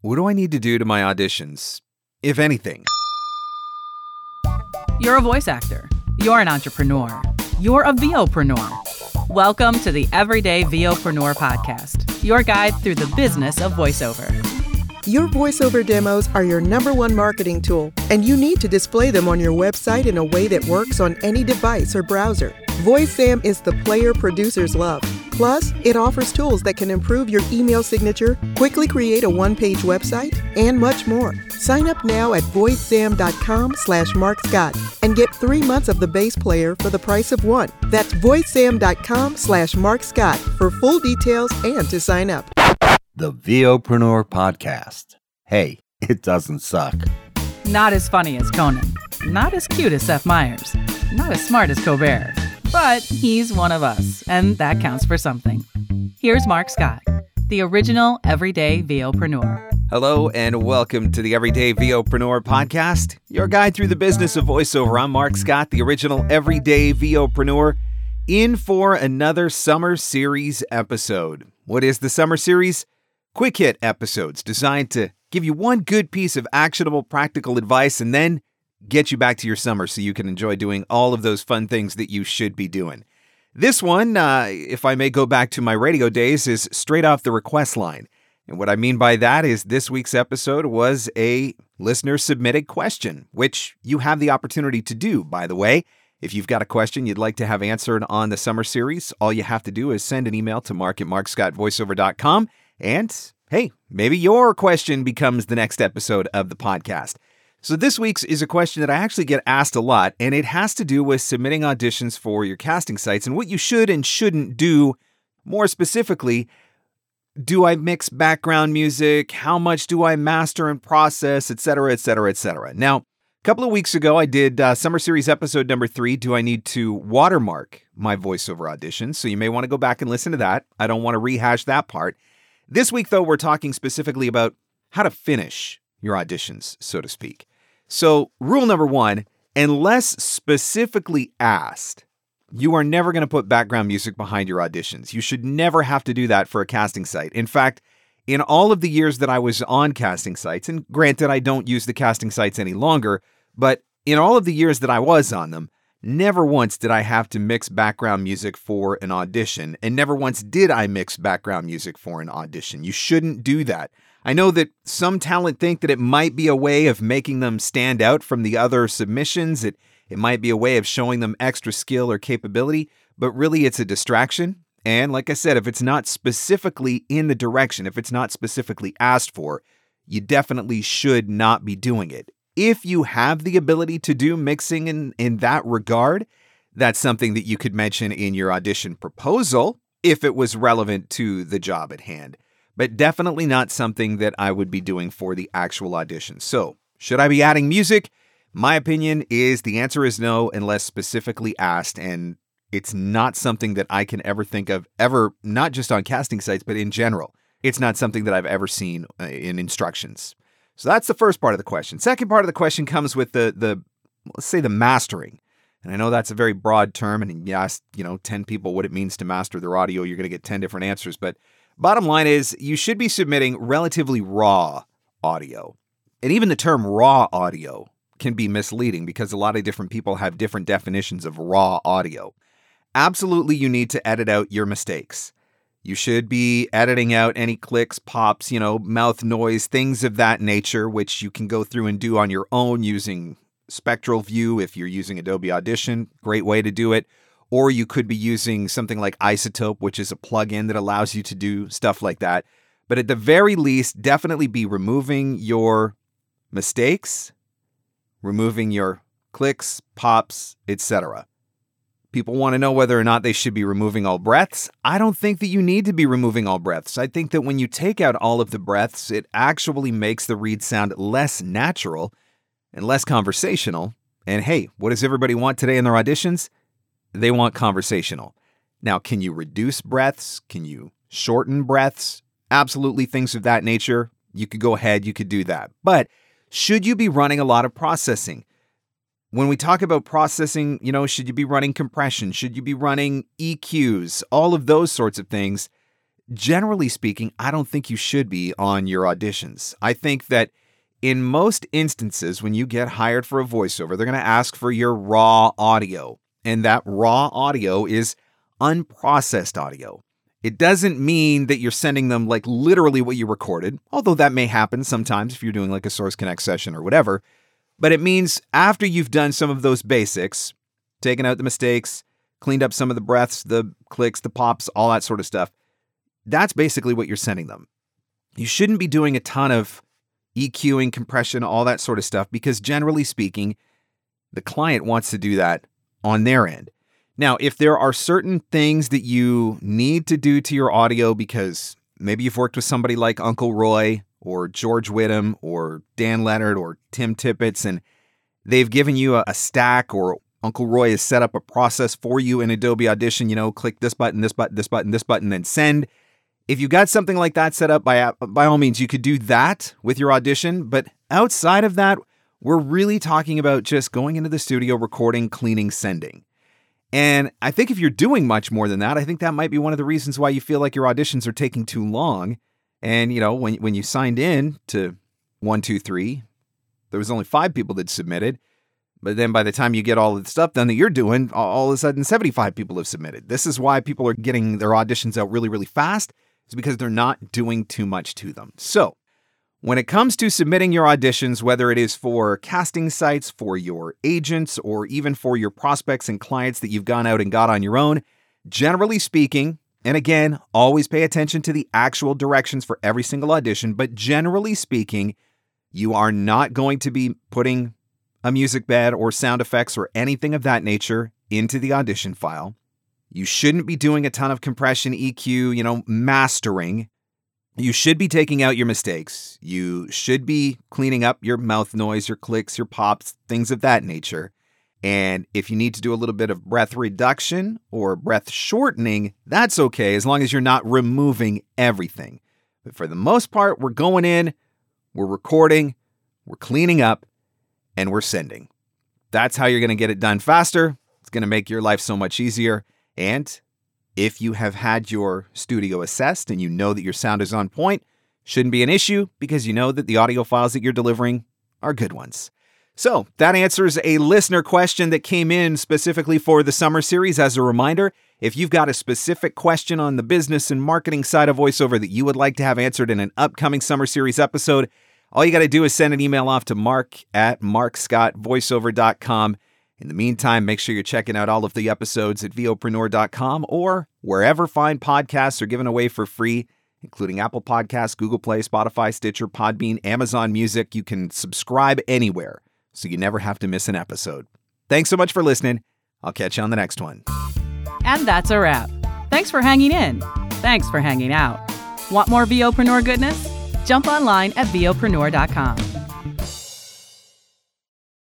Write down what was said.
What do I need to do to my auditions? If anything. You're a voice actor. You're an entrepreneur. You're a VOpreneur. Welcome to the Everyday VOpreneur podcast, your guide through the business of voiceover. Your voiceover demos are your number one marketing tool, and you need to display them on your website in a way that works on any device or browser. VoiceZam is the player producers love. Plus, it offers tools that can improve your email signature, quickly create a one-page website, and much more. Sign up now at voicezam.com slash markscott and get three months of the base player for the price of one. That's voicezam.com slash markscott for full details and to sign up. The VOpreneur Podcast. Hey, it doesn't suck. Not as funny as Conan, not as cute as Seth Meyers, not as smart as Colbert, but he's one of us, and that counts for something. Here's Mark Scott, the original everyday VOpreneur. Hello, and welcome to the Everyday VOpreneur podcast, your guide through the business of voiceover. I'm Mark Scott, the original everyday VOpreneur, in for another summer series episode. What is the summer series? Quick hit episodes designed to give you one good piece of actionable, practical advice and then get you back to your summer so you can enjoy doing all of those fun things that you should be doing. This one, uh, if I may go back to my radio days, is straight off the request line. And what I mean by that is this week's episode was a listener submitted question, which you have the opportunity to do, by the way. If you've got a question you'd like to have answered on the summer series, all you have to do is send an email to mark at markscottvoiceover.com and hey, maybe your question becomes the next episode of the podcast. So, this week's is a question that I actually get asked a lot, and it has to do with submitting auditions for your casting sites and what you should and shouldn't do. More specifically, do I mix background music? How much do I master and process, etc., etc., etc.? Now, a couple of weeks ago, I did uh, Summer Series episode number three Do I Need to Watermark My Voiceover Auditions? So, you may want to go back and listen to that. I don't want to rehash that part. This week, though, we're talking specifically about how to finish your auditions, so to speak. So, rule number one unless specifically asked, you are never going to put background music behind your auditions. You should never have to do that for a casting site. In fact, in all of the years that I was on casting sites, and granted, I don't use the casting sites any longer, but in all of the years that I was on them, Never once did I have to mix background music for an audition, and never once did I mix background music for an audition. You shouldn't do that. I know that some talent think that it might be a way of making them stand out from the other submissions. It it might be a way of showing them extra skill or capability, but really it's a distraction. And like I said, if it's not specifically in the direction, if it's not specifically asked for, you definitely should not be doing it if you have the ability to do mixing in, in that regard, that's something that you could mention in your audition proposal if it was relevant to the job at hand. But definitely not something that I would be doing for the actual audition. So, should I be adding music? My opinion is the answer is no, unless specifically asked. And it's not something that I can ever think of, ever, not just on casting sites, but in general. It's not something that I've ever seen uh, in instructions. So that's the first part of the question. Second part of the question comes with the the let's say the mastering. And I know that's a very broad term, and you ask, you know, 10 people what it means to master their audio, you're going to get 10 different answers. But bottom line is you should be submitting relatively raw audio. And even the term raw audio can be misleading because a lot of different people have different definitions of raw audio. Absolutely, you need to edit out your mistakes. You should be editing out any clicks, pops, you know, mouth noise, things of that nature, which you can go through and do on your own using Spectral View if you're using Adobe Audition. Great way to do it. Or you could be using something like iZotope, which is a plugin that allows you to do stuff like that. But at the very least, definitely be removing your mistakes, removing your clicks, pops, etc. People want to know whether or not they should be removing all breaths. I don't think that you need to be removing all breaths. I think that when you take out all of the breaths, it actually makes the read sound less natural and less conversational. And hey, what does everybody want today in their auditions? They want conversational. Now, can you reduce breaths? Can you shorten breaths? Absolutely, things of that nature. You could go ahead, you could do that. But should you be running a lot of processing? when we talk about processing, you know, should you be running compression? Should you be running EQs? All of those sorts of things. generally speaking, I don't think you should be on your auditions. I think that in most instances, when you get hired for a voiceover, they're going to ask for your raw audio. And that raw audio is unprocessed audio. It doesn't mean that you're sending them like literally what you recorded, although that may happen sometimes if you're doing like a Source Connect session or whatever. But it means after you've done some of those basics, taken out the mistakes, cleaned up some of the breaths, the clicks, the pops, all that sort of stuff, that's basically what you're sending them. You shouldn't be doing a ton of EQing, compression, all that sort of stuff, because generally speaking, the client wants to do that on their end. Now, if there are certain things that you need to do to your audio because maybe you've worked with somebody like Uncle Roy or George Whittam or Dan Lenard or Tim Tippett, and they've given you a, a stack or Uncle Roy has set up a process for you in Adobe Audition, you know, click this button, this button, this button, this button, then send. If you got something like that set up by by all means, you could do that with your audition, but outside of that, we're really talking about just going into the studio, recording, cleaning, sending. And I think if you're doing much more than that, I think that might be one of the reasons why you feel like your auditions are taking too long. And, you know, when, when you signed in to one, two, three, there was only five people that submitted. But then by the time you get all the stuff done that you're doing, all of a sudden 75 people have submitted. This is why people are getting their auditions out really, really fast, is because they're not doing too much to them. So when it comes to submitting your auditions, whether it is for casting sites, for your agents, or even for your prospects and clients that you've gone out and got on your own, generally speaking, and again, always pay attention to the actual directions for every single audition, but generally speaking, you are not going to be putting a music bed or sound effects or anything of that nature into the audition file. You shouldn't be doing a ton of compression, EQ, you know, mastering you should be taking out your mistakes. You should be cleaning up your mouth noise, your clicks, your pops, things of that nature. And if you need to do a little bit of breath reduction or breath shortening, that's okay as long as you're not removing everything. But for the most part, we're going in, we're recording, we're cleaning up, and we're sending. That's how you're going to get it done faster. It's going to make your life so much easier. And if you have had your studio assessed and you know that your sound is on point, shouldn't be an issue because you know that the audio files that you're delivering are good ones. So, that answers a listener question that came in specifically for the summer series. As a reminder, if you've got a specific question on the business and marketing side of voiceover that you would like to have answered in an upcoming summer series episode, all you got to do is send an email off to mark at markscottvoiceover.com in the meantime, make sure you're checking out all of the episodes at vopreneur.com or wherever fine podcasts are given away for free, including Apple Podcasts, Google Play, Spotify, Stitcher, Podbean, Amazon Music. You can subscribe anywhere so you never have to miss an episode. Thanks so much for listening. I'll catch you on the next one. And that's a wrap. Thanks for hanging in. Thanks for hanging out. Want more VOpreneur goodness? Jump online at VOpreneur.com.